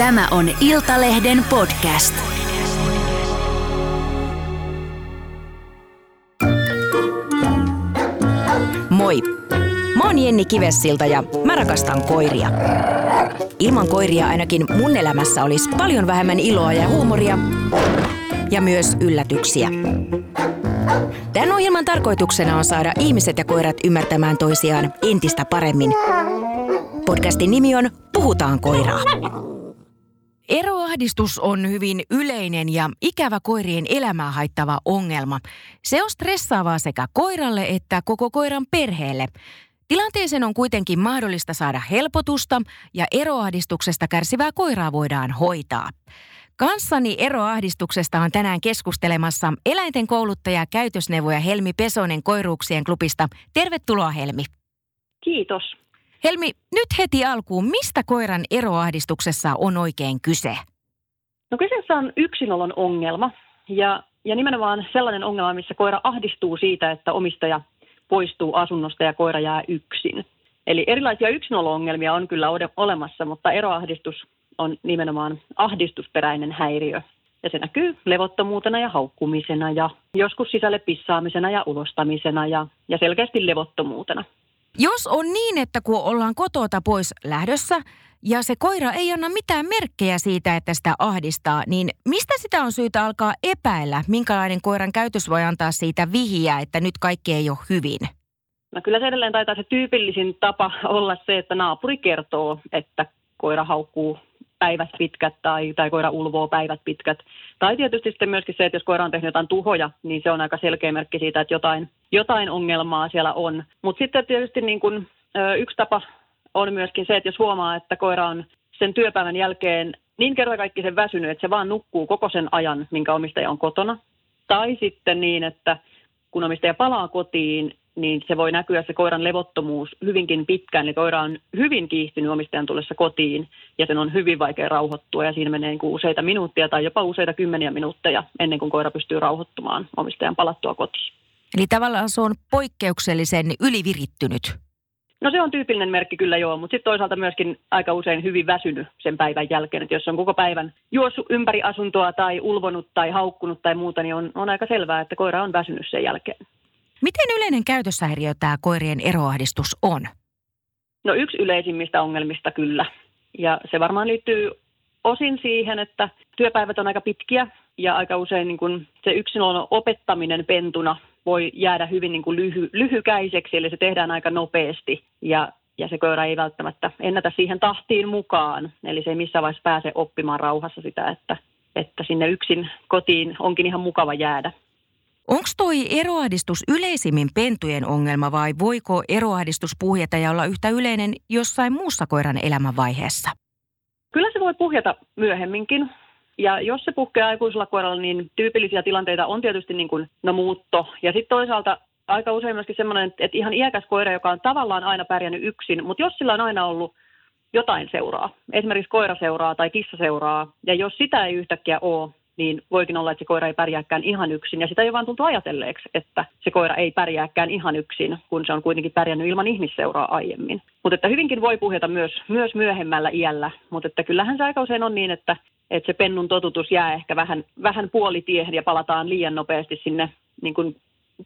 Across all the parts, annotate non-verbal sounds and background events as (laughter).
Tämä on Iltalehden podcast. Moi! Mä oon Jenni Kivessilta ja mä rakastan koiria. Ilman koiria ainakin mun elämässä olisi paljon vähemmän iloa ja huumoria ja myös yllätyksiä. Tämän ohjelman tarkoituksena on saada ihmiset ja koirat ymmärtämään toisiaan entistä paremmin. Podcastin nimi on Puhutaan koiraa. Eroahdistus on hyvin yleinen ja ikävä koirien elämää haittava ongelma. Se on stressaavaa sekä koiralle että koko koiran perheelle. Tilanteeseen on kuitenkin mahdollista saada helpotusta ja eroahdistuksesta kärsivää koiraa voidaan hoitaa. Kanssani eroahdistuksesta on tänään keskustelemassa eläinten kouluttaja käytösneuvoja Helmi Pesonen Koiruuksien klubista. Tervetuloa Helmi. Kiitos. Helmi, nyt heti alkuun, mistä koiran eroahdistuksessa on oikein kyse? No kyseessä on yksinolon ongelma ja, ja nimenomaan sellainen ongelma, missä koira ahdistuu siitä, että omistaja poistuu asunnosta ja koira jää yksin. Eli erilaisia yksinolo-ongelmia on kyllä olemassa, mutta eroahdistus on nimenomaan ahdistusperäinen häiriö. Ja se näkyy levottomuutena ja haukkumisena ja joskus sisälle pissaamisena ja ulostamisena ja, ja selkeästi levottomuutena. Jos on niin, että kun ollaan kotota pois lähdössä ja se koira ei anna mitään merkkejä siitä, että sitä ahdistaa, niin mistä sitä on syytä alkaa epäillä? Minkälainen koiran käytös voi antaa siitä vihiä, että nyt kaikki ei ole hyvin? No kyllä se edelleen taitaa se tyypillisin tapa olla se, että naapuri kertoo, että koira haukkuu päivät pitkät tai, tai koira ulvoo päivät pitkät. Tai tietysti sitten myöskin se, että jos koira on tehnyt jotain tuhoja, niin se on aika selkeä merkki siitä, että jotain, jotain ongelmaa siellä on. Mutta sitten tietysti niin kun, ö, yksi tapa on myöskin se, että jos huomaa, että koira on sen työpäivän jälkeen niin kerta kaikki sen väsynyt, että se vaan nukkuu koko sen ajan, minkä omistaja on kotona. Tai sitten niin, että kun omistaja palaa kotiin, niin se voi näkyä se koiran levottomuus hyvinkin pitkään. Eli koira on hyvin kiihtynyt omistajan tullessa kotiin ja sen on hyvin vaikea rauhoittua ja siinä menee niin useita minuuttia tai jopa useita kymmeniä minuutteja ennen kuin koira pystyy rauhoittumaan omistajan palattua kotiin. Eli tavallaan se on poikkeuksellisen ylivirittynyt. No se on tyypillinen merkki kyllä joo, mutta sitten toisaalta myöskin aika usein hyvin väsynyt sen päivän jälkeen. Että jos on koko päivän juossut ympäri asuntoa tai ulvonut tai haukkunut tai muuta, niin on, on aika selvää, että koira on väsynyt sen jälkeen. Miten yleinen käytöshäiriö tämä koirien eroahdistus on? No yksi yleisimmistä ongelmista kyllä. Ja se varmaan liittyy osin siihen, että työpäivät on aika pitkiä ja aika usein niin kuin se yksilön opettaminen pentuna voi jäädä hyvin niin kuin lyhy, lyhykäiseksi, eli se tehdään aika nopeasti ja, ja se koira ei välttämättä ennätä siihen tahtiin mukaan. Eli se ei missään vaiheessa pääse oppimaan rauhassa sitä, että, että sinne yksin kotiin onkin ihan mukava jäädä. Onko toi eroahdistus yleisimmin pentujen ongelma vai voiko eroahdistus puhjeta ja olla yhtä yleinen jossain muussa koiran elämänvaiheessa? Kyllä se voi puhjeta myöhemminkin. Ja jos se puhkeaa aikuisella koiralla, niin tyypillisiä tilanteita on tietysti niin kuin, no muutto. Ja sitten toisaalta aika usein myöskin semmoinen, että ihan iäkäs koira, joka on tavallaan aina pärjännyt yksin, mutta jos sillä on aina ollut jotain seuraa, esimerkiksi koira seuraa tai kissa seuraa, ja jos sitä ei yhtäkkiä ole, niin voikin olla, että se koira ei pärjääkään ihan yksin. Ja sitä ei vaan tuntu ajatelleeksi, että se koira ei pärjääkään ihan yksin, kun se on kuitenkin pärjännyt ilman ihmisseuraa aiemmin. Mutta että hyvinkin voi puhjeta myös, myös myöhemmällä iällä, mutta että kyllähän se aika usein on niin, että, että se pennun totutus jää ehkä vähän, vähän puolitiehen ja palataan liian nopeasti sinne niin kuin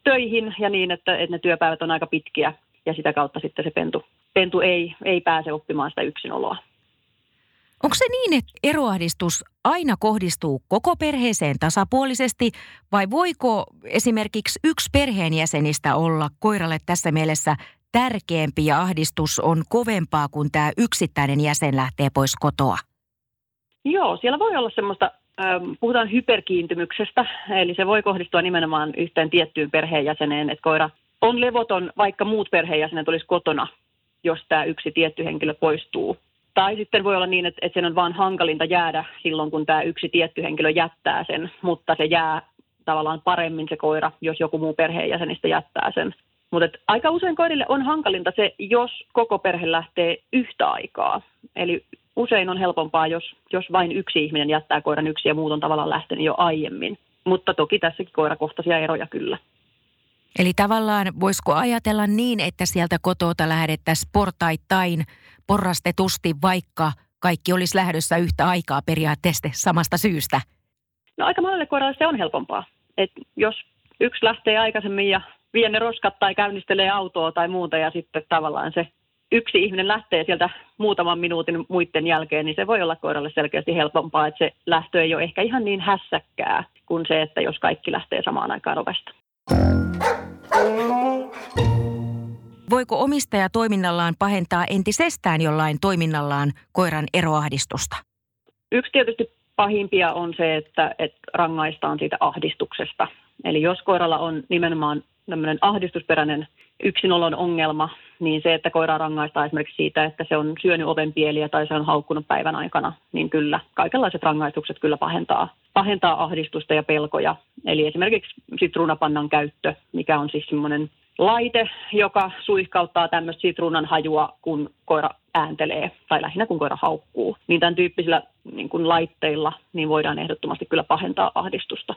töihin ja niin, että, että ne työpäivät on aika pitkiä ja sitä kautta sitten se pentu, pentu ei, ei pääse oppimaan sitä yksinoloa. Onko se niin, että eroahdistus aina kohdistuu koko perheeseen tasapuolisesti vai voiko esimerkiksi yksi perheenjäsenistä olla koiralle tässä mielessä tärkeämpi ja ahdistus on kovempaa, kun tämä yksittäinen jäsen lähtee pois kotoa? Joo, siellä voi olla semmoista, puhutaan hyperkiintymyksestä, eli se voi kohdistua nimenomaan yhteen tiettyyn perheenjäseneen, että koira on levoton, vaikka muut perheenjäsenet olisi kotona, jos tämä yksi tietty henkilö poistuu tai sitten voi olla niin, että, että sen on vaan hankalinta jäädä silloin, kun tämä yksi tietty henkilö jättää sen, mutta se jää tavallaan paremmin se koira, jos joku muu perheenjäsenistä jättää sen. Mutta aika usein koirille on hankalinta se, jos koko perhe lähtee yhtä aikaa. Eli usein on helpompaa, jos, jos vain yksi ihminen jättää koiran yksi ja muut on tavallaan lähtenyt jo aiemmin. Mutta toki tässäkin koirakohtaisia eroja kyllä. Eli tavallaan voisiko ajatella niin, että sieltä kotota lähdettäisiin portaittain porrastetusti vaikka kaikki olisi lähdössä yhtä aikaa periaatteessa samasta syystä? No aika monelle koiralle se on helpompaa. Et jos yksi lähtee aikaisemmin ja vie ne roskat tai käynnistelee autoa tai muuta ja sitten tavallaan se yksi ihminen lähtee sieltä muutaman minuutin muiden jälkeen, niin se voi olla koiralle selkeästi helpompaa, että se lähtö ei ole ehkä ihan niin hässäkkää kuin se, että jos kaikki lähtee samaan aikaan ovesta. Voiko omistaja toiminnallaan pahentaa entisestään jollain toiminnallaan koiran eroahdistusta? Yksi tietysti pahimpia on se, että, että rangaistaan siitä ahdistuksesta. Eli jos koiralla on nimenomaan tämmöinen ahdistusperäinen yksinolon ongelma, niin se, että koira rangaistaan esimerkiksi siitä, että se on syönyt ovenpieliä tai se on haukkunut päivän aikana, niin kyllä kaikenlaiset rangaistukset kyllä pahentaa, pahentaa ahdistusta ja pelkoja. Eli esimerkiksi sitruunapannan käyttö, mikä on siis semmoinen laite, joka suihkauttaa tämmöistä sitruunan hajua, kun koira ääntelee, tai lähinnä kun koira haukkuu. Niin tämän tyyppisillä niin kuin laitteilla niin voidaan ehdottomasti kyllä pahentaa ahdistusta.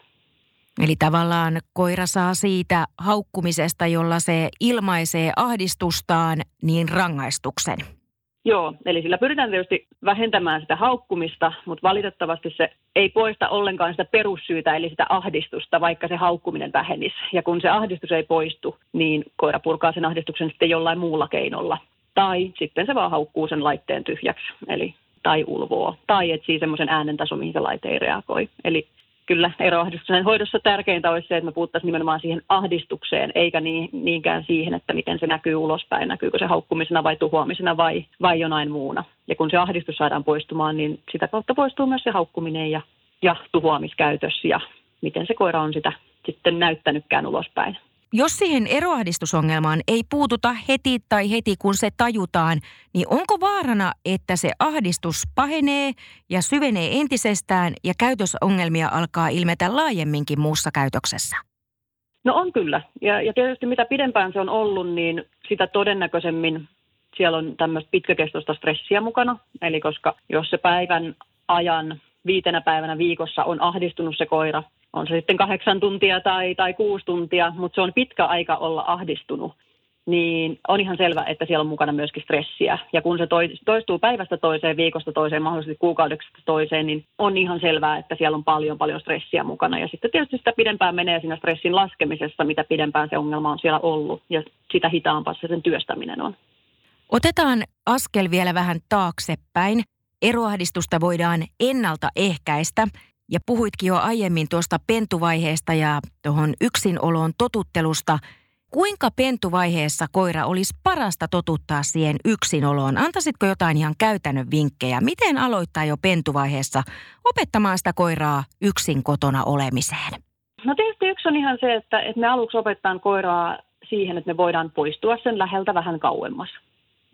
Eli tavallaan koira saa siitä haukkumisesta, jolla se ilmaisee ahdistustaan, niin rangaistuksen. Joo, eli sillä pyritään tietysti vähentämään sitä haukkumista, mutta valitettavasti se ei poista ollenkaan sitä perussyytä, eli sitä ahdistusta, vaikka se haukkuminen vähenisi. Ja kun se ahdistus ei poistu, niin koira purkaa sen ahdistuksen sitten jollain muulla keinolla. Tai sitten se vaan haukkuu sen laitteen tyhjäksi, eli tai ulvoo, tai etsii semmoisen äänentaso, mihin se laite ei reagoi. Eli kyllä eroahdistuksen hoidossa tärkeintä olisi se, että me puhuttaisiin nimenomaan siihen ahdistukseen, eikä niin, niinkään siihen, että miten se näkyy ulospäin, näkyykö se haukkumisena vai tuhoamisena vai, vai jonain muuna. Ja kun se ahdistus saadaan poistumaan, niin sitä kautta poistuu myös se haukkuminen ja, ja tuhoamiskäytös ja miten se koira on sitä sitten näyttänytkään ulospäin. Jos siihen eroahdistusongelmaan ei puututa heti tai heti kun se tajutaan, niin onko vaarana, että se ahdistus pahenee ja syvenee entisestään ja käytösongelmia alkaa ilmetä laajemminkin muussa käytöksessä? No on kyllä. Ja, ja tietysti mitä pidempään se on ollut, niin sitä todennäköisemmin siellä on tämmöistä pitkäkestoista stressiä mukana. Eli koska jos se päivän ajan viitenä päivänä viikossa on ahdistunut se koira, on se sitten kahdeksan tuntia tai, tai kuusi tuntia, mutta se on pitkä aika olla ahdistunut, niin on ihan selvä, että siellä on mukana myöskin stressiä. Ja kun se toistuu päivästä toiseen, viikosta toiseen, mahdollisesti kuukaudeksesta toiseen, niin on ihan selvää, että siellä on paljon, paljon stressiä mukana. Ja sitten tietysti sitä pidempään menee siinä stressin laskemisessa, mitä pidempään se ongelma on siellä ollut, ja sitä hitaampaa se sen työstäminen on. Otetaan askel vielä vähän taaksepäin. Eroahdistusta voidaan ennaltaehkäistä ja puhuitkin jo aiemmin tuosta pentuvaiheesta ja tuohon yksinolon totuttelusta. Kuinka pentuvaiheessa koira olisi parasta totuttaa siihen yksinoloon? Antaisitko jotain ihan käytännön vinkkejä? Miten aloittaa jo pentuvaiheessa opettamaan sitä koiraa yksin kotona olemiseen? No tietysti yksi on ihan se, että, että me aluksi opetetaan koiraa siihen, että me voidaan poistua sen läheltä vähän kauemmas.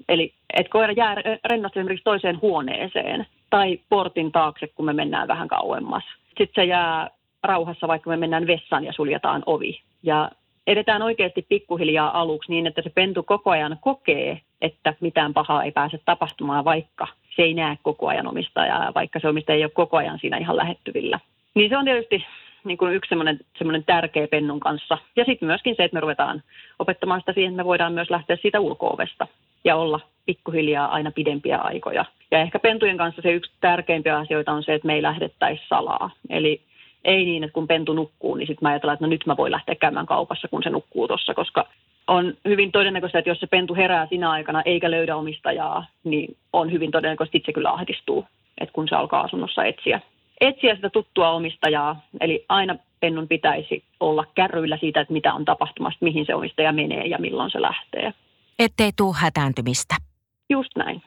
Eli että koira jää rennosti esimerkiksi toiseen huoneeseen tai portin taakse, kun me mennään vähän kauemmas. Sitten se jää rauhassa, vaikka me mennään vessaan ja suljetaan ovi. Ja edetään oikeasti pikkuhiljaa aluksi niin, että se pentu koko ajan kokee, että mitään pahaa ei pääse tapahtumaan, vaikka se ei näe koko ajan omistajaa, vaikka se omistaja ei ole koko ajan siinä ihan lähettyvillä. Niin se on tietysti niin kuin yksi semmoinen, semmoinen tärkeä pennun kanssa. Ja sitten myöskin se, että me ruvetaan opettamaan sitä siihen, että me voidaan myös lähteä siitä ulkoovesta ja olla pikkuhiljaa aina pidempiä aikoja. Ja ehkä pentujen kanssa se yksi tärkeimpiä asioita on se, että me ei lähdettäisi salaa. Eli ei niin, että kun pentu nukkuu, niin sitten mä ajatellaan, että no nyt mä voin lähteä käymään kaupassa, kun se nukkuu tuossa, koska on hyvin todennäköistä, että jos se pentu herää sinä aikana eikä löydä omistajaa, niin on hyvin todennäköistä, että se kyllä ahdistuu, että kun se alkaa asunnossa etsiä, etsiä sitä tuttua omistajaa. Eli aina pennun pitäisi olla kärryillä siitä, että mitä on tapahtumassa, mihin se omistaja menee ja milloin se lähtee. Ettei tule hätääntymistä. Just näin.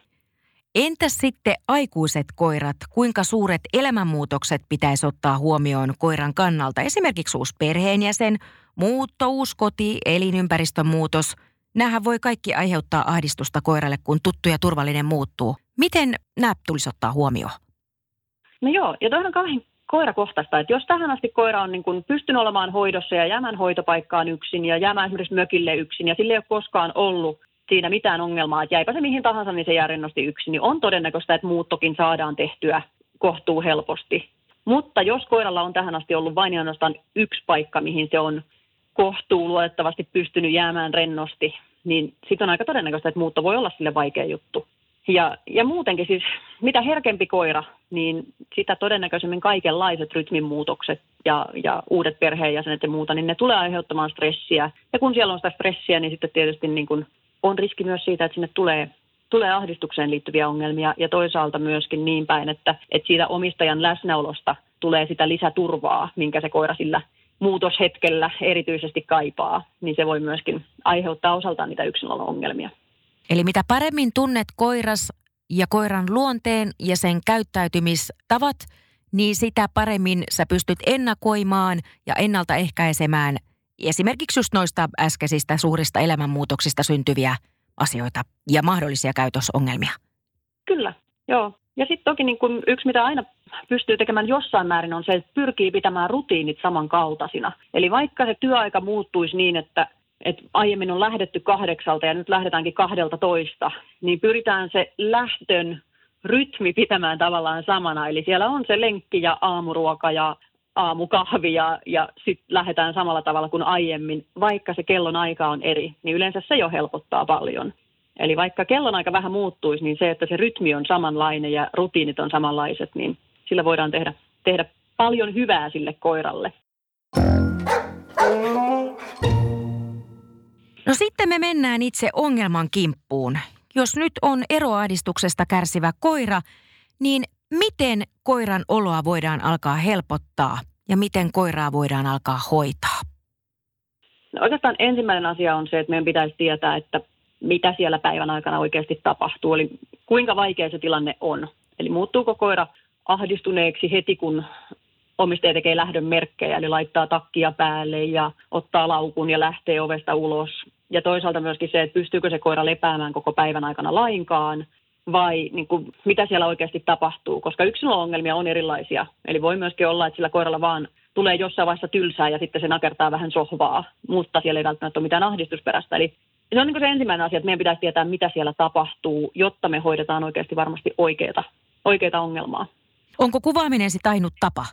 Entäs sitten aikuiset koirat? Kuinka suuret elämänmuutokset pitäisi ottaa huomioon koiran kannalta? Esimerkiksi uusi perheenjäsen, muutto, uusi koti, elinympäristön muutos. Nämähän voi kaikki aiheuttaa ahdistusta koiralle, kun tuttu ja turvallinen muuttuu. Miten nämä tulisi ottaa huomioon? No joo, ja toinen on kauhean koirakohtaista, että jos tähän asti koira on niin kuin pystynyt olemaan hoidossa ja jäämään hoitopaikkaan yksin ja jäämään esimerkiksi mökille yksin ja sille ei ole koskaan ollut siinä mitään ongelmaa, että jäipä se mihin tahansa, niin se jää rennosti yksin, niin on todennäköistä, että muuttokin saadaan tehtyä kohtuu helposti. Mutta jos koiralla on tähän asti ollut vain ainoastaan yksi paikka, mihin se on kohtuu luotettavasti pystynyt jäämään rennosti, niin sitten on aika todennäköistä, että muutto voi olla sille vaikea juttu. Ja, ja muutenkin siis, mitä herkempi koira, niin sitä todennäköisemmin kaikenlaiset rytminmuutokset ja, ja uudet perheenjäsenet ja muuta, niin ne tulee aiheuttamaan stressiä. Ja kun siellä on sitä stressiä, niin sitten tietysti niin kuin on riski myös siitä, että sinne tulee, tulee ahdistukseen liittyviä ongelmia ja toisaalta myöskin niin päin, että, että siitä omistajan läsnäolosta tulee sitä lisäturvaa, minkä se koira sillä muutoshetkellä erityisesti kaipaa, niin se voi myöskin aiheuttaa osaltaan niitä yksilön ongelmia. Eli mitä paremmin tunnet koiras ja koiran luonteen ja sen käyttäytymistavat, niin sitä paremmin sä pystyt ennakoimaan ja ennaltaehkäisemään esimerkiksi just noista äskeisistä suurista elämänmuutoksista syntyviä asioita ja mahdollisia käytösongelmia. Kyllä, joo. Ja sitten toki niin kun yksi, mitä aina pystyy tekemään jossain määrin, on se, että pyrkii pitämään rutiinit samankaltaisina. Eli vaikka se työaika muuttuisi niin, että, että aiemmin on lähdetty kahdeksalta ja nyt lähdetäänkin kahdelta toista, niin pyritään se lähtön rytmi pitämään tavallaan samana. Eli siellä on se lenkki ja aamuruoka ja aamukahvi ja, ja sitten lähdetään samalla tavalla kuin aiemmin, vaikka se kellon aika on eri, niin yleensä se jo helpottaa paljon. Eli vaikka kellonaika vähän muuttuisi, niin se, että se rytmi on samanlainen ja rutiinit on samanlaiset, niin sillä voidaan tehdä, tehdä paljon hyvää sille koiralle. No sitten me mennään itse ongelman kimppuun. Jos nyt on eroahdistuksesta kärsivä koira, niin miten koiran oloa voidaan alkaa helpottaa ja miten koiraa voidaan alkaa hoitaa? No oikeastaan ensimmäinen asia on se, että meidän pitäisi tietää, että mitä siellä päivän aikana oikeasti tapahtuu, eli kuinka vaikea se tilanne on. Eli muuttuuko koira ahdistuneeksi heti, kun omistaja tekee lähdön merkkejä, eli laittaa takkia päälle ja ottaa laukun ja lähtee ovesta ulos. Ja toisaalta myöskin se, että pystyykö se koira lepäämään koko päivän aikana lainkaan, vai niin kuin, mitä siellä oikeasti tapahtuu, koska yksilöongelmia on erilaisia. Eli voi myöskin olla, että sillä koiralla vaan tulee jossain vaiheessa tylsää ja sitten se nakertaa vähän sohvaa, mutta siellä ei välttämättä ole mitään ahdistusperäistä. Eli se on niin se ensimmäinen asia, että meidän pitäisi tietää, mitä siellä tapahtuu, jotta me hoidetaan oikeasti varmasti oikeita, oikeita ongelmaa. Onko kuvaaminen sitten ainut tapa?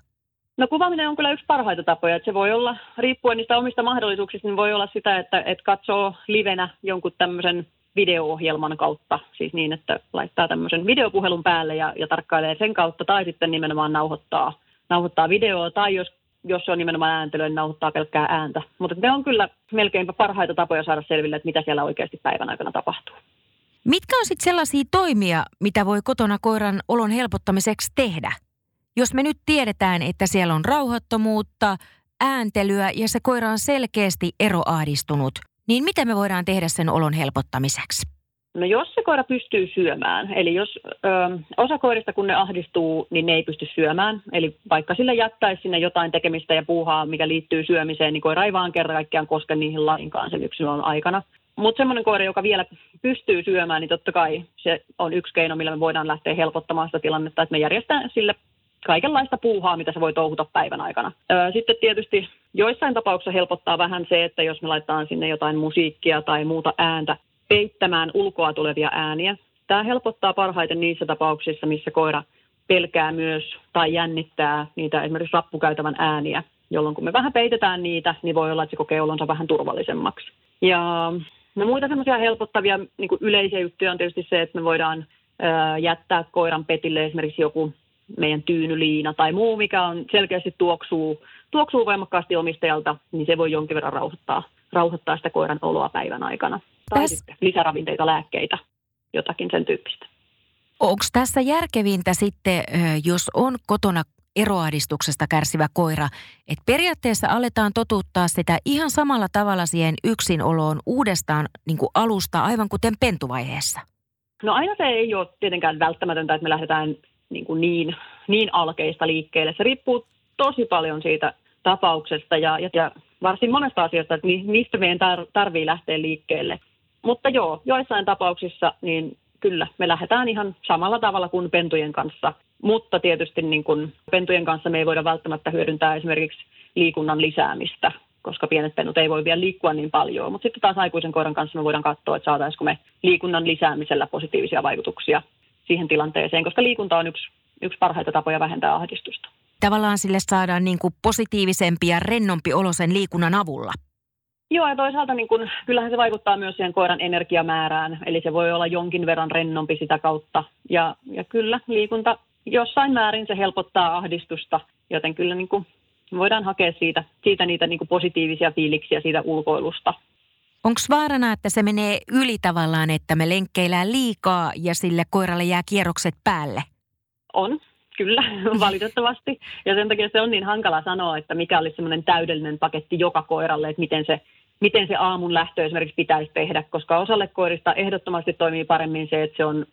No kuvaaminen on kyllä yksi parhaita tapoja. Että se voi olla, riippuen niistä omista mahdollisuuksista, niin voi olla sitä, että, että katsoo livenä jonkun tämmöisen video-ohjelman kautta, siis niin, että laittaa tämmöisen videopuhelun päälle ja, ja tarkkailee sen kautta, tai sitten nimenomaan nauhoittaa, nauhoittaa videoa, tai jos, jos se on nimenomaan ääntelyä, niin nauhoittaa pelkkää ääntä. Mutta ne on kyllä melkeinpä parhaita tapoja saada selville, että mitä siellä oikeasti päivän aikana tapahtuu. Mitkä on sitten sellaisia toimia, mitä voi kotona koiran olon helpottamiseksi tehdä? Jos me nyt tiedetään, että siellä on rauhattomuutta, ääntelyä ja se koira on selkeästi eroahdistunut, niin mitä me voidaan tehdä sen olon helpottamiseksi? No jos se koira pystyy syömään, eli jos ö, osa koirista kun ne ahdistuu, niin ne ei pysty syömään. Eli vaikka sille jättäisi sinne jotain tekemistä ja puuhaa, mikä liittyy syömiseen, niin koira ei vaan kerran kaikkiaan koske niihin lainkaan sen yksilön aikana. Mutta semmoinen koira, joka vielä pystyy syömään, niin totta kai se on yksi keino, millä me voidaan lähteä helpottamaan sitä tilannetta, että me järjestetään sille kaikenlaista puuhaa, mitä se voi touhuta päivän aikana. Sitten tietysti joissain tapauksissa helpottaa vähän se, että jos me laitetaan sinne jotain musiikkia tai muuta ääntä peittämään ulkoa tulevia ääniä. Tämä helpottaa parhaiten niissä tapauksissa, missä koira pelkää myös tai jännittää niitä esimerkiksi rappukäytävän ääniä, jolloin kun me vähän peitetään niitä, niin voi olla, että se kokee olonsa vähän turvallisemmaksi. Ja no muita semmoisia helpottavia niin yleisiä juttuja on tietysti se, että me voidaan jättää koiran petille esimerkiksi joku meidän tyynyliina tai muu, mikä on selkeästi tuoksuu, tuoksuu voimakkaasti omistajalta, niin se voi jonkin verran rauhoittaa, rauhoittaa sitä koiran oloa päivän aikana. Tai Täs... sitten lisäravinteita, lääkkeitä, jotakin sen tyyppistä. Onko tässä järkevintä sitten, jos on kotona eroahdistuksesta kärsivä koira, että periaatteessa aletaan totuttaa sitä ihan samalla tavalla siihen yksinoloon uudestaan niin kuin alusta, aivan kuten pentuvaiheessa? No aina se ei ole tietenkään välttämätöntä, että me lähdetään niin, kuin niin, niin alkeista liikkeelle. Se riippuu tosi paljon siitä tapauksesta ja, ja varsin monesta asiasta, että mistä meidän tar- tarvii lähteä liikkeelle. Mutta joo, joissain tapauksissa niin kyllä me lähdetään ihan samalla tavalla kuin pentujen kanssa. Mutta tietysti niin kuin pentujen kanssa me ei voida välttämättä hyödyntää esimerkiksi liikunnan lisäämistä, koska pienet pennut ei voi vielä liikkua niin paljon. Mutta sitten taas aikuisen koiran kanssa me voidaan katsoa, että saataisiko me liikunnan lisäämisellä positiivisia vaikutuksia siihen tilanteeseen, koska liikunta on yksi, yksi parhaita tapoja vähentää ahdistusta. Tavallaan sille saadaan niin kuin positiivisempi ja rennompi olo sen liikunnan avulla. Joo, ja toisaalta niin kun, kyllähän se vaikuttaa myös siihen koiran energiamäärään, eli se voi olla jonkin verran rennompi sitä kautta. Ja, ja kyllä, liikunta jossain määrin se helpottaa ahdistusta, joten kyllä niin kun, voidaan hakea siitä, siitä niitä niin positiivisia fiiliksiä siitä ulkoilusta. Onko vaarana, että se menee yli tavallaan, että me lenkkeillään liikaa ja sille koiralle jää kierrokset päälle? On, kyllä, (laughs) valitettavasti. Ja sen takia se on niin hankala sanoa, että mikä olisi semmoinen täydellinen paketti joka koiralle, että miten se, miten se aamun lähtö esimerkiksi pitäisi tehdä, koska osalle koirista ehdottomasti toimii paremmin se, että se on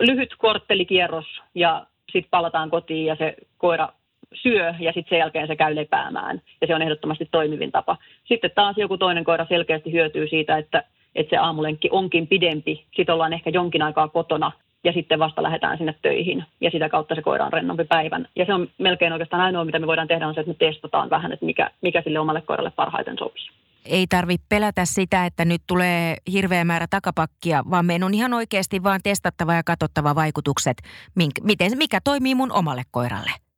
lyhyt korttelikierros ja sitten palataan kotiin ja se koira syö ja sitten sen jälkeen se käy lepäämään. Ja se on ehdottomasti toimivin tapa. Sitten taas joku toinen koira selkeästi hyötyy siitä, että, että se aamulenkki onkin pidempi. Sitten ollaan ehkä jonkin aikaa kotona ja sitten vasta lähdetään sinne töihin. Ja sitä kautta se koira on rennompi päivän. Ja se on melkein oikeastaan ainoa, mitä me voidaan tehdä, on se, että me testataan vähän, että mikä, mikä sille omalle koiralle parhaiten sopii. Ei tarvitse pelätä sitä, että nyt tulee hirveä määrä takapakkia, vaan meidän on ihan oikeasti vaan testattava ja katsottava vaikutukset, miten, mikä toimii mun omalle koiralle.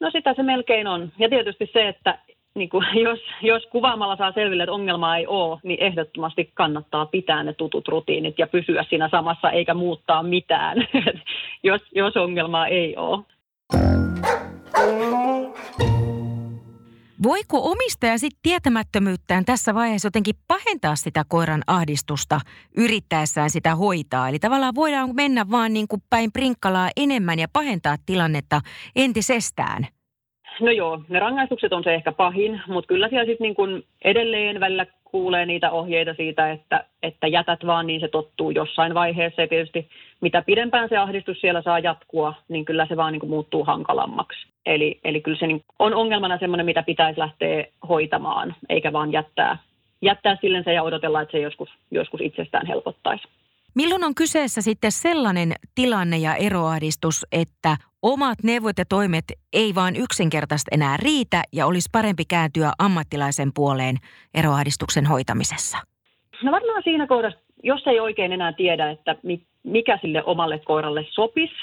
No sitä se melkein on. Ja tietysti se, että niin kuin, (laughs) jos, jos kuvaamalla saa selville, että ongelmaa ei ole, niin ehdottomasti kannattaa pitää ne tutut rutiinit ja pysyä siinä samassa eikä muuttaa mitään, (laughs) jos, jos ongelmaa ei ole. Voiko omistaja sitten tietämättömyyttään tässä vaiheessa jotenkin pahentaa sitä koiran ahdistusta yrittäessään sitä hoitaa? Eli tavallaan voidaan mennä vaan niin kuin päin prinkkalaa enemmän ja pahentaa tilannetta entisestään? No joo, ne rangaistukset on se ehkä pahin, mutta kyllä siellä sitten niin kuin edelleen välillä kuulee niitä ohjeita siitä, että, että jätät vaan niin se tottuu jossain vaiheessa. Ja tietysti mitä pidempään se ahdistus siellä saa jatkua, niin kyllä se vaan niin kuin muuttuu hankalammaksi. Eli, eli kyllä se niin on ongelmana semmoinen, mitä pitäisi lähteä hoitamaan, eikä vaan jättää, jättää sillensä ja odotella, että se joskus, joskus itsestään helpottaisi. Milloin on kyseessä sitten sellainen tilanne ja eroahdistus, että omat neuvot ja toimet ei vaan yksinkertaisesti enää riitä ja olisi parempi kääntyä ammattilaisen puoleen eroahdistuksen hoitamisessa? No varmaan siinä kohdassa, jos ei oikein enää tiedä, että mikä sille omalle koiralle sopisi.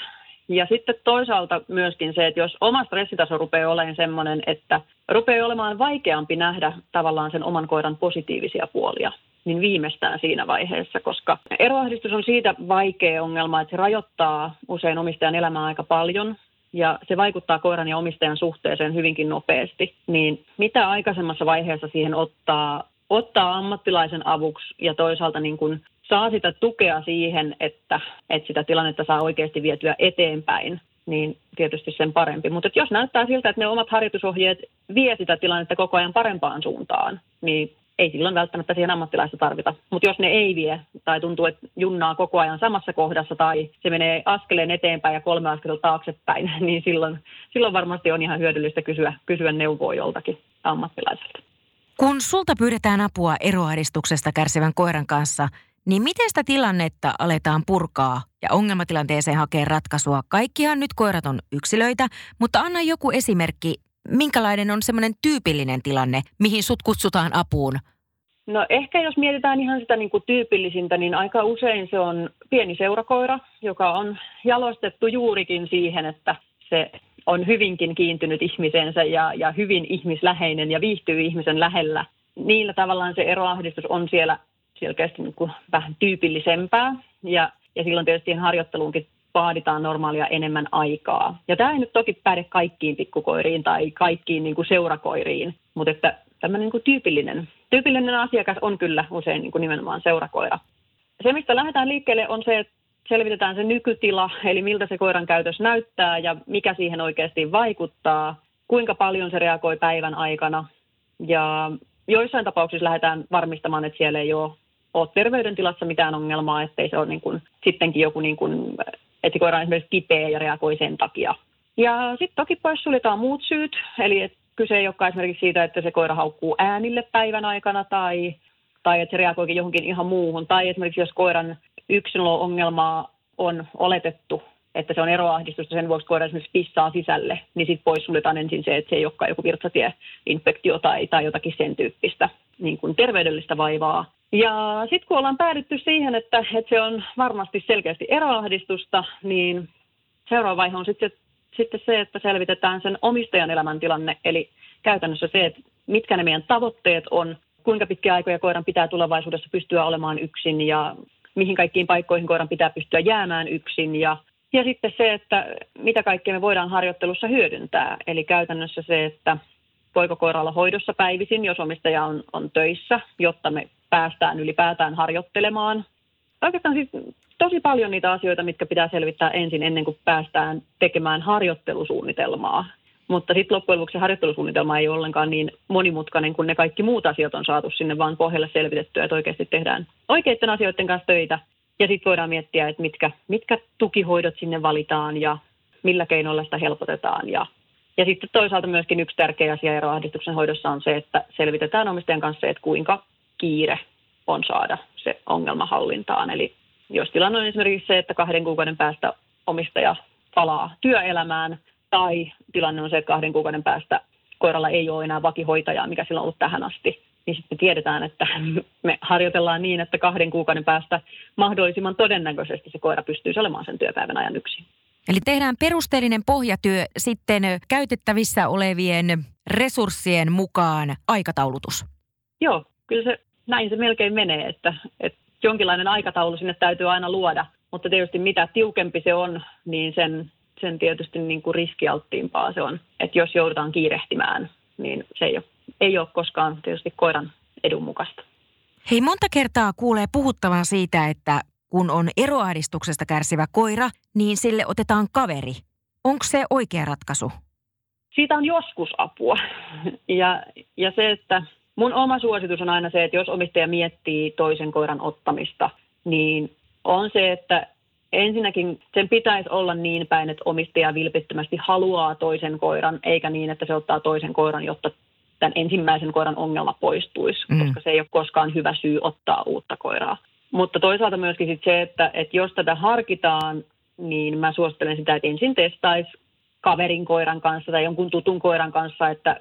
Ja sitten toisaalta myöskin se, että jos oma stressitaso rupeaa olemaan sellainen, että rupeaa olemaan vaikeampi nähdä tavallaan sen oman koiran positiivisia puolia, niin viimeistään siinä vaiheessa, koska eroahdistus on siitä vaikea ongelma, että se rajoittaa usein omistajan elämää aika paljon ja se vaikuttaa koiran ja omistajan suhteeseen hyvinkin nopeasti. Niin mitä aikaisemmassa vaiheessa siihen ottaa, ottaa ammattilaisen avuksi ja toisaalta niin kuin saa sitä tukea siihen, että, että sitä tilannetta saa oikeasti vietyä eteenpäin, niin tietysti sen parempi. Mutta jos näyttää siltä, että ne omat harjoitusohjeet vie sitä tilannetta koko ajan parempaan suuntaan, niin ei silloin välttämättä siihen ammattilaista tarvita. Mutta jos ne ei vie tai tuntuu, että junnaa koko ajan samassa kohdassa tai se menee askeleen eteenpäin ja kolme askelta taaksepäin, (laughs) niin silloin, silloin varmasti on ihan hyödyllistä kysyä, kysyä neuvoa joltakin ammattilaiselta. Kun sulta pyydetään apua eroahdistuksesta kärsivän koiran kanssa, niin miten sitä tilannetta aletaan purkaa ja ongelmatilanteeseen hakea ratkaisua? Kaikkihan nyt koirat on yksilöitä, mutta anna joku esimerkki, minkälainen on semmoinen tyypillinen tilanne, mihin sut kutsutaan apuun? No ehkä jos mietitään ihan sitä niin kuin tyypillisintä, niin aika usein se on pieni seurakoira, joka on jalostettu juurikin siihen, että se on hyvinkin kiintynyt ihmisensä ja, ja hyvin ihmisläheinen ja viihtyy ihmisen lähellä. Niillä tavallaan se eroahdistus on siellä selkeästi niin kuin vähän tyypillisempää ja, ja silloin tietysti harjoitteluunkin vaaditaan normaalia enemmän aikaa. Ja tämä ei nyt toki päde kaikkiin pikkukoiriin tai kaikkiin niin kuin seurakoiriin, mutta että tämmöinen niin tyypillinen, tyypillinen asiakas on kyllä usein niin kuin nimenomaan seurakoira. Se, mistä lähdetään liikkeelle, on se, että selvitetään se nykytila, eli miltä se koiran käytös näyttää ja mikä siihen oikeasti vaikuttaa, kuinka paljon se reagoi päivän aikana. Ja joissain tapauksissa lähdetään varmistamaan, että siellä ei ole, ole terveydentilassa mitään ongelmaa, ettei se ole niin kuin, sittenkin joku niin kuin että koira on esimerkiksi kipeä ja reagoi sen takia. Ja sitten toki poissuljetaan muut syyt, eli kyse ei olekaan esimerkiksi siitä, että se koira haukkuu äänille päivän aikana tai, tai että se reagoikin johonkin ihan muuhun. Tai esimerkiksi jos koiran yksilöongelmaa on oletettu, että se on eroahdistusta, sen vuoksi koira esimerkiksi pissaa sisälle, niin sitten poissuljetaan ensin se, että se ei olekaan joku virtsatieinfektio tai, tai jotakin sen tyyppistä niin kuin terveydellistä vaivaa. Ja sitten kun ollaan päädytty siihen, että, että se on varmasti selkeästi eroahdistusta, niin seuraava vaihe on sitten, sitten se, että selvitetään sen omistajan elämäntilanne, eli käytännössä se, että mitkä ne meidän tavoitteet on kuinka pitkiä aikoja koiran pitää tulevaisuudessa pystyä olemaan yksin ja mihin kaikkiin paikkoihin koiran pitää pystyä jäämään yksin ja ja sitten se, että mitä kaikkea me voidaan harjoittelussa hyödyntää. Eli käytännössä se, että voiko koira olla hoidossa päivisin, jos omistaja on, on töissä, jotta me päästään ylipäätään harjoittelemaan. Oikeastaan siis tosi paljon niitä asioita, mitkä pitää selvittää ensin ennen kuin päästään tekemään harjoittelusuunnitelmaa. Mutta sitten loppujen lopuksi harjoittelusuunnitelma ei ole ollenkaan niin monimutkainen kuin ne kaikki muut asiat on saatu sinne vaan pohjalle selvitettyä, että oikeasti tehdään oikeiden asioiden kanssa töitä. Ja sitten voidaan miettiä, että mitkä, mitkä tukihoidot sinne valitaan ja millä keinoilla sitä helpotetaan. Ja, ja sitten toisaalta myöskin yksi tärkeä asia eroahdistuksen hoidossa on se, että selvitetään omistajan kanssa se, että kuinka kiire on saada se ongelma hallintaan. Eli jos tilanne on esimerkiksi se, että kahden kuukauden päästä omistaja palaa työelämään, tai tilanne on se, että kahden kuukauden päästä koiralla ei ole enää vakihoitajaa, mikä sillä on ollut tähän asti, niin sitten tiedetään, että (laughs) me harjoitellaan niin, että kahden kuukauden päästä mahdollisimman todennäköisesti se koira pystyy olemaan sen työpäivän ajan yksin. Eli tehdään perusteellinen pohjatyö sitten käytettävissä olevien resurssien mukaan aikataulutus. Joo, kyllä se näin se melkein menee, että, että jonkinlainen aikataulu sinne täytyy aina luoda, mutta tietysti mitä tiukempi se on, niin sen, sen tietysti niin kuin riskialttiimpaa se on. Että jos joudutaan kiirehtimään, niin se ei ole, ei ole koskaan tietysti koiran edun mukaista. Hei, monta kertaa kuulee puhuttavan siitä, että kun on eroahdistuksesta kärsivä koira, niin sille otetaan kaveri. Onko se oikea ratkaisu? Siitä on joskus apua. (laughs) Ja, ja se, että Mun oma suositus on aina se, että jos omistaja miettii toisen koiran ottamista, niin on se, että ensinnäkin sen pitäisi olla niin päin, että omistaja vilpittömästi haluaa toisen koiran, eikä niin, että se ottaa toisen koiran, jotta tämän ensimmäisen koiran ongelma poistuisi, mm. koska se ei ole koskaan hyvä syy ottaa uutta koiraa. Mutta toisaalta myöskin sit se, että, että jos tätä harkitaan, niin mä suosittelen sitä, että ensin testaisi kaverin koiran kanssa tai jonkun tutun koiran kanssa, että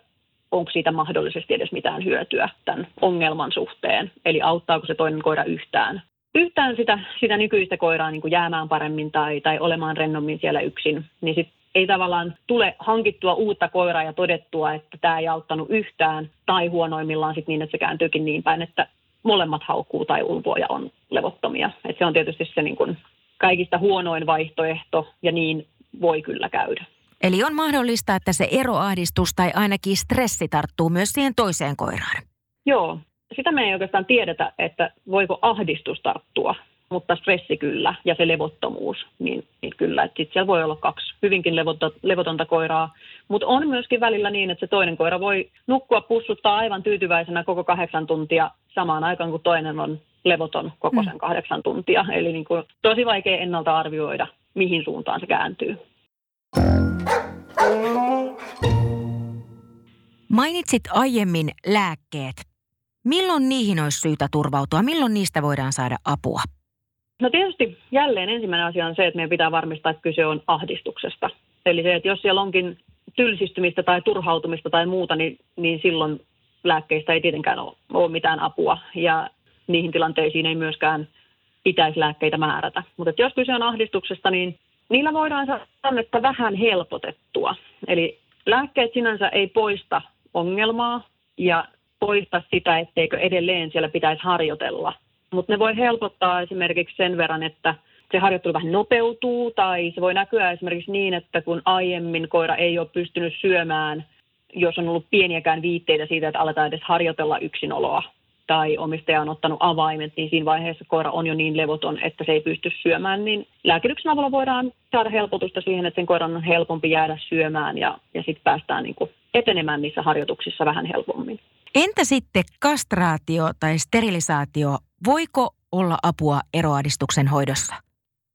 onko siitä mahdollisesti edes mitään hyötyä tämän ongelman suhteen. Eli auttaako se toinen koira yhtään yhtään sitä, sitä nykyistä koiraa niin kuin jäämään paremmin tai, tai olemaan rennommin siellä yksin, niin sit ei tavallaan tule hankittua uutta koiraa ja todettua, että tämä ei auttanut yhtään, tai huonoimmillaan sit niin, että se kääntyykin niin päin, että molemmat haukkuu tai ulvoa ja on levottomia. Et se on tietysti se niin kuin kaikista huonoin vaihtoehto, ja niin voi kyllä käydä. Eli on mahdollista, että se eroahdistus tai ainakin stressi tarttuu myös siihen toiseen koiraan. Joo, sitä me ei oikeastaan tiedetä, että voiko ahdistus tarttua, mutta stressi kyllä ja se levottomuus, niin, niin kyllä. Että sit siellä voi olla kaksi hyvinkin levotonta, levotonta koiraa, mutta on myöskin välillä niin, että se toinen koira voi nukkua pussuttaa aivan tyytyväisenä koko kahdeksan tuntia samaan aikaan, kun toinen on levoton koko sen mm. kahdeksan tuntia. Eli niin kuin tosi vaikea ennalta arvioida, mihin suuntaan se kääntyy. Mainitsit aiemmin lääkkeet. Milloin niihin olisi syytä turvautua? Milloin niistä voidaan saada apua? No tietysti jälleen ensimmäinen asia on se, että meidän pitää varmistaa, että kyse on ahdistuksesta. Eli se, että jos siellä onkin tylsistymistä tai turhautumista tai muuta, niin, niin silloin lääkkeistä ei tietenkään ole, ole mitään apua. Ja niihin tilanteisiin ei myöskään pitäisi lääkkeitä määrätä. Mutta jos kyse on ahdistuksesta, niin niillä voidaan saada vähän helpotettua. Eli lääkkeet sinänsä ei poista ongelmaa ja poista sitä, etteikö edelleen siellä pitäisi harjoitella. Mutta ne voi helpottaa esimerkiksi sen verran, että se harjoittelu vähän nopeutuu tai se voi näkyä esimerkiksi niin, että kun aiemmin koira ei ole pystynyt syömään, jos on ollut pieniäkään viitteitä siitä, että aletaan edes harjoitella yksinoloa, tai omistaja on ottanut avaimet, niin siinä vaiheessa koira on jo niin levoton, että se ei pysty syömään, niin lääkityksen avulla voidaan saada helpotusta siihen, että sen koiran on helpompi jäädä syömään ja, ja sitten päästään niin kuin etenemään niissä harjoituksissa vähän helpommin. Entä sitten kastraatio tai sterilisaatio, voiko olla apua eroahdistuksen hoidossa?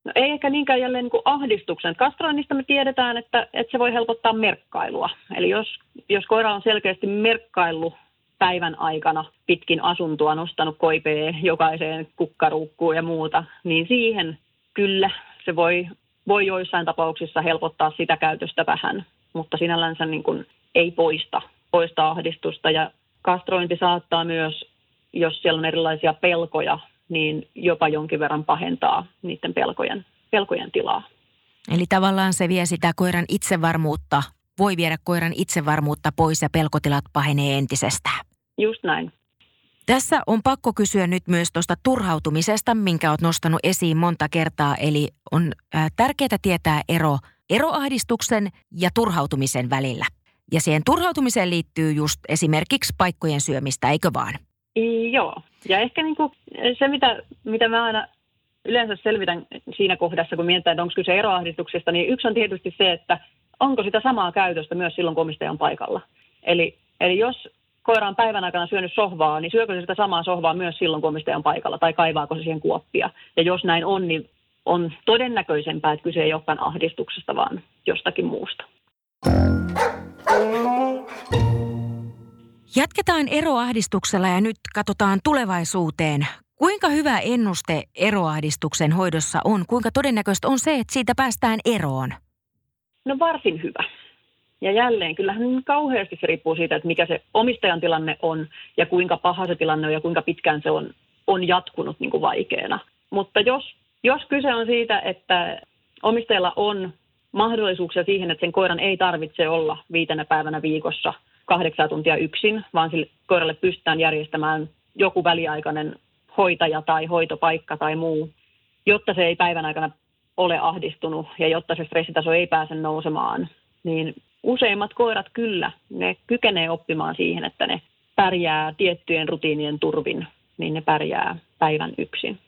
No ei ehkä niinkään jälleen niin kuin ahdistuksen. Kastroinnista me tiedetään, että, että se voi helpottaa merkkailua. Eli jos, jos koira on selkeästi merkkaillut päivän aikana pitkin asuntoa nostanut koipee jokaiseen kukkaruukkuun ja muuta, niin siihen kyllä se voi, voi joissain tapauksissa helpottaa sitä käytöstä vähän, mutta sinällänsä niin kuin ei poista, poista ahdistusta ja kastrointi saattaa myös, jos siellä on erilaisia pelkoja, niin jopa jonkin verran pahentaa niiden pelkojen, pelkojen tilaa. Eli tavallaan se vie sitä koiran itsevarmuutta, voi viedä koiran itsevarmuutta pois ja pelkotilat pahenee entisestään. Just näin. Tässä on pakko kysyä nyt myös tuosta turhautumisesta, minkä olet nostanut esiin monta kertaa. Eli on tärkeää tietää ero eroahdistuksen ja turhautumisen välillä. Ja siihen turhautumiseen liittyy just esimerkiksi paikkojen syömistä, eikö vaan? Joo. Ja ehkä niin kuin se, mitä, mitä mä aina yleensä selvitän siinä kohdassa, kun mietitään, että onko kyse eroahdistuksesta, niin yksi on tietysti se, että onko sitä samaa käytöstä myös silloin, kun omistajan paikalla. Eli, eli jos koira on päivän aikana syönyt sohvaa, niin syökö se sitä samaa sohvaa myös silloin, kun omistajan paikalla, tai kaivaako se siihen kuoppia. Ja jos näin on, niin on todennäköisempää, että kyse ei olekaan ahdistuksesta, vaan jostakin muusta. Jatketaan eroahdistuksella ja nyt katsotaan tulevaisuuteen. Kuinka hyvä ennuste eroahdistuksen hoidossa on? Kuinka todennäköistä on se, että siitä päästään eroon? No varsin hyvä. Ja jälleen, kyllähän kauheasti se riippuu siitä, että mikä se omistajan tilanne on ja kuinka paha se tilanne on ja kuinka pitkään se on, on jatkunut niin kuin vaikeana. Mutta jos, jos kyse on siitä, että omistajalla on mahdollisuuksia siihen, että sen koiran ei tarvitse olla viitenä päivänä viikossa kahdeksan tuntia yksin, vaan sille koiralle pystytään järjestämään joku väliaikainen hoitaja tai hoitopaikka tai muu, jotta se ei päivän aikana ole ahdistunut ja jotta se stressitaso ei pääse nousemaan, niin useimmat koirat kyllä, ne kykenee oppimaan siihen, että ne pärjää tiettyjen rutiinien turvin, niin ne pärjää päivän yksin.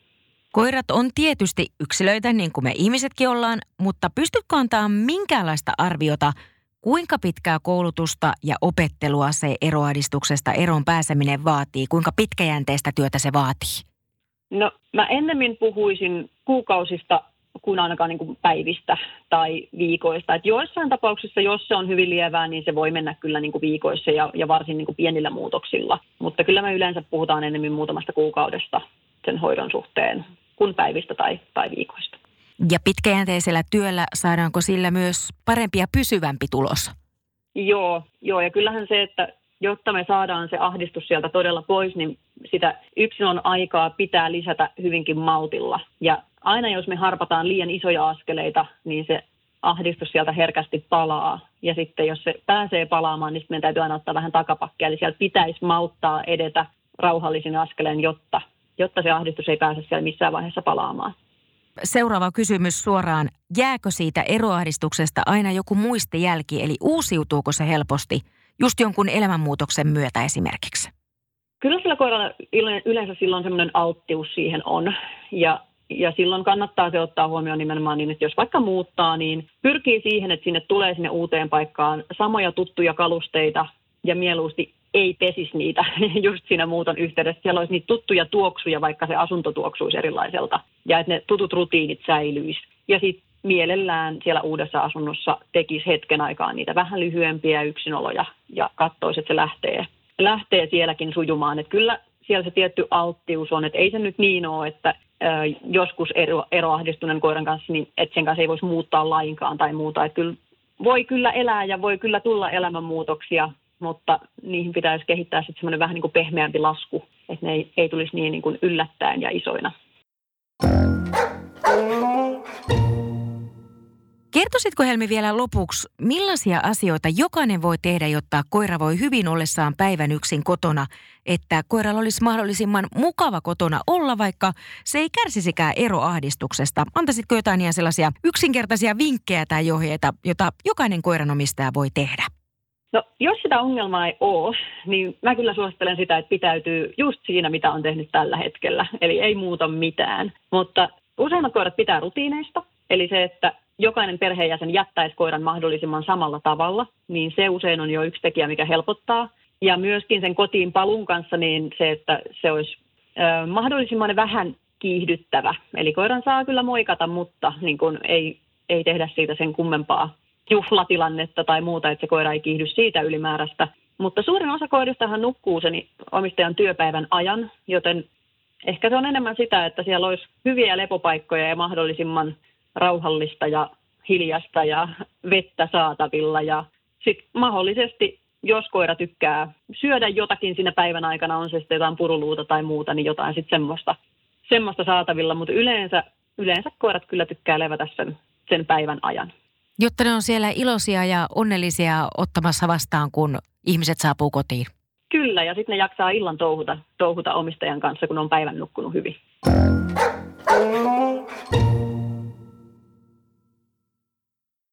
Koirat on tietysti yksilöitä, niin kuin me ihmisetkin ollaan, mutta pystytkö antaa minkäänlaista arviota, kuinka pitkää koulutusta ja opettelua se eroadistuksesta eroon pääseminen vaatii? Kuinka pitkäjänteistä työtä se vaatii? No mä ennemmin puhuisin kuukausista kuin ainakaan niin kuin päivistä tai viikoista. Et joissain tapauksissa, jos se on hyvin lievää, niin se voi mennä kyllä niin kuin viikoissa ja, ja varsin niin kuin pienillä muutoksilla. Mutta kyllä me yleensä puhutaan enemmän muutamasta kuukaudesta sen hoidon suhteen kuin päivistä tai, tai viikoista. Ja pitkäjänteisellä työllä saadaanko sillä myös parempi ja pysyvämpi tulos? Joo, joo, ja kyllähän se, että jotta me saadaan se ahdistus sieltä todella pois, niin sitä yksilön aikaa pitää lisätä hyvinkin maltilla. Ja aina jos me harpataan liian isoja askeleita, niin se ahdistus sieltä herkästi palaa. Ja sitten jos se pääsee palaamaan, niin meidän täytyy aina ottaa vähän takapakkia. Eli sieltä pitäisi mauttaa edetä rauhallisin askeleen, jotta, jotta se ahdistus ei pääse siellä missään vaiheessa palaamaan. Seuraava kysymys suoraan. Jääkö siitä eroahdistuksesta aina joku muistijälki, eli uusiutuuko se helposti just jonkun elämänmuutoksen myötä esimerkiksi? Kyllä sillä koiralla yleensä silloin semmoinen alttius siihen on. Ja ja silloin kannattaa se ottaa huomioon nimenomaan niin, että jos vaikka muuttaa, niin pyrkii siihen, että sinne tulee sinne uuteen paikkaan samoja tuttuja kalusteita ja mieluusti ei pesisi niitä (laughs) just siinä muuton yhteydessä. Siellä olisi niitä tuttuja tuoksuja, vaikka se asunto tuoksuisi erilaiselta ja että ne tutut rutiinit säilyisi. Ja sitten mielellään siellä uudessa asunnossa tekisi hetken aikaa niitä vähän lyhyempiä yksinoloja ja katsoisi, että se lähtee, lähtee sielläkin sujumaan. Että kyllä siellä se tietty alttius on, että ei se nyt niin ole, että joskus ero, eroahdistuneen koiran kanssa, niin että sen kanssa ei voisi muuttaa lainkaan tai muuta. Että kyllä, voi kyllä elää ja voi kyllä tulla elämänmuutoksia, mutta niihin pitäisi kehittää sitten semmoinen vähän niin kuin pehmeämpi lasku, että ne ei, ei tulisi niin, niin kuin yllättäen ja isoina. Kertoisitko Helmi vielä lopuksi, millaisia asioita jokainen voi tehdä, jotta koira voi hyvin ollessaan päivän yksin kotona, että koiralla olisi mahdollisimman mukava kotona olla, vaikka se ei kärsisikään eroahdistuksesta? Antaisitko jotain ihan sellaisia yksinkertaisia vinkkejä tai ohjeita, jota jokainen koiranomistaja voi tehdä? No, jos sitä ongelmaa ei ole, niin mä kyllä suosittelen sitä, että pitäytyy just siinä, mitä on tehnyt tällä hetkellä. Eli ei muuta mitään. Mutta useimmat koirat pitää rutiineista. Eli se, että jokainen perheenjäsen jättäisi koiran mahdollisimman samalla tavalla, niin se usein on jo yksi tekijä, mikä helpottaa. Ja myöskin sen kotiin palun kanssa niin se, että se olisi ö, mahdollisimman vähän kiihdyttävä. Eli koiran saa kyllä moikata, mutta niin kun ei, ei tehdä siitä sen kummempaa juhlatilannetta tai muuta, että se koira ei kiihdy siitä ylimääräistä. Mutta suurin osa koiristahan nukkuu sen omistajan työpäivän ajan, joten ehkä se on enemmän sitä, että siellä olisi hyviä lepopaikkoja ja mahdollisimman rauhallista ja hiljasta ja vettä saatavilla. Ja sitten mahdollisesti, jos koira tykkää syödä jotakin siinä päivän aikana, on se sitten jotain puruluuta tai muuta, niin jotain sitten semmoista, semmoista saatavilla. Mutta yleensä, yleensä koirat kyllä tykkää levätä sen, sen päivän ajan. Jotta ne on siellä iloisia ja onnellisia ottamassa vastaan, kun ihmiset saapuu kotiin. Kyllä, ja sitten ne jaksaa illan touhuta, touhuta omistajan kanssa, kun on päivän nukkunut hyvin.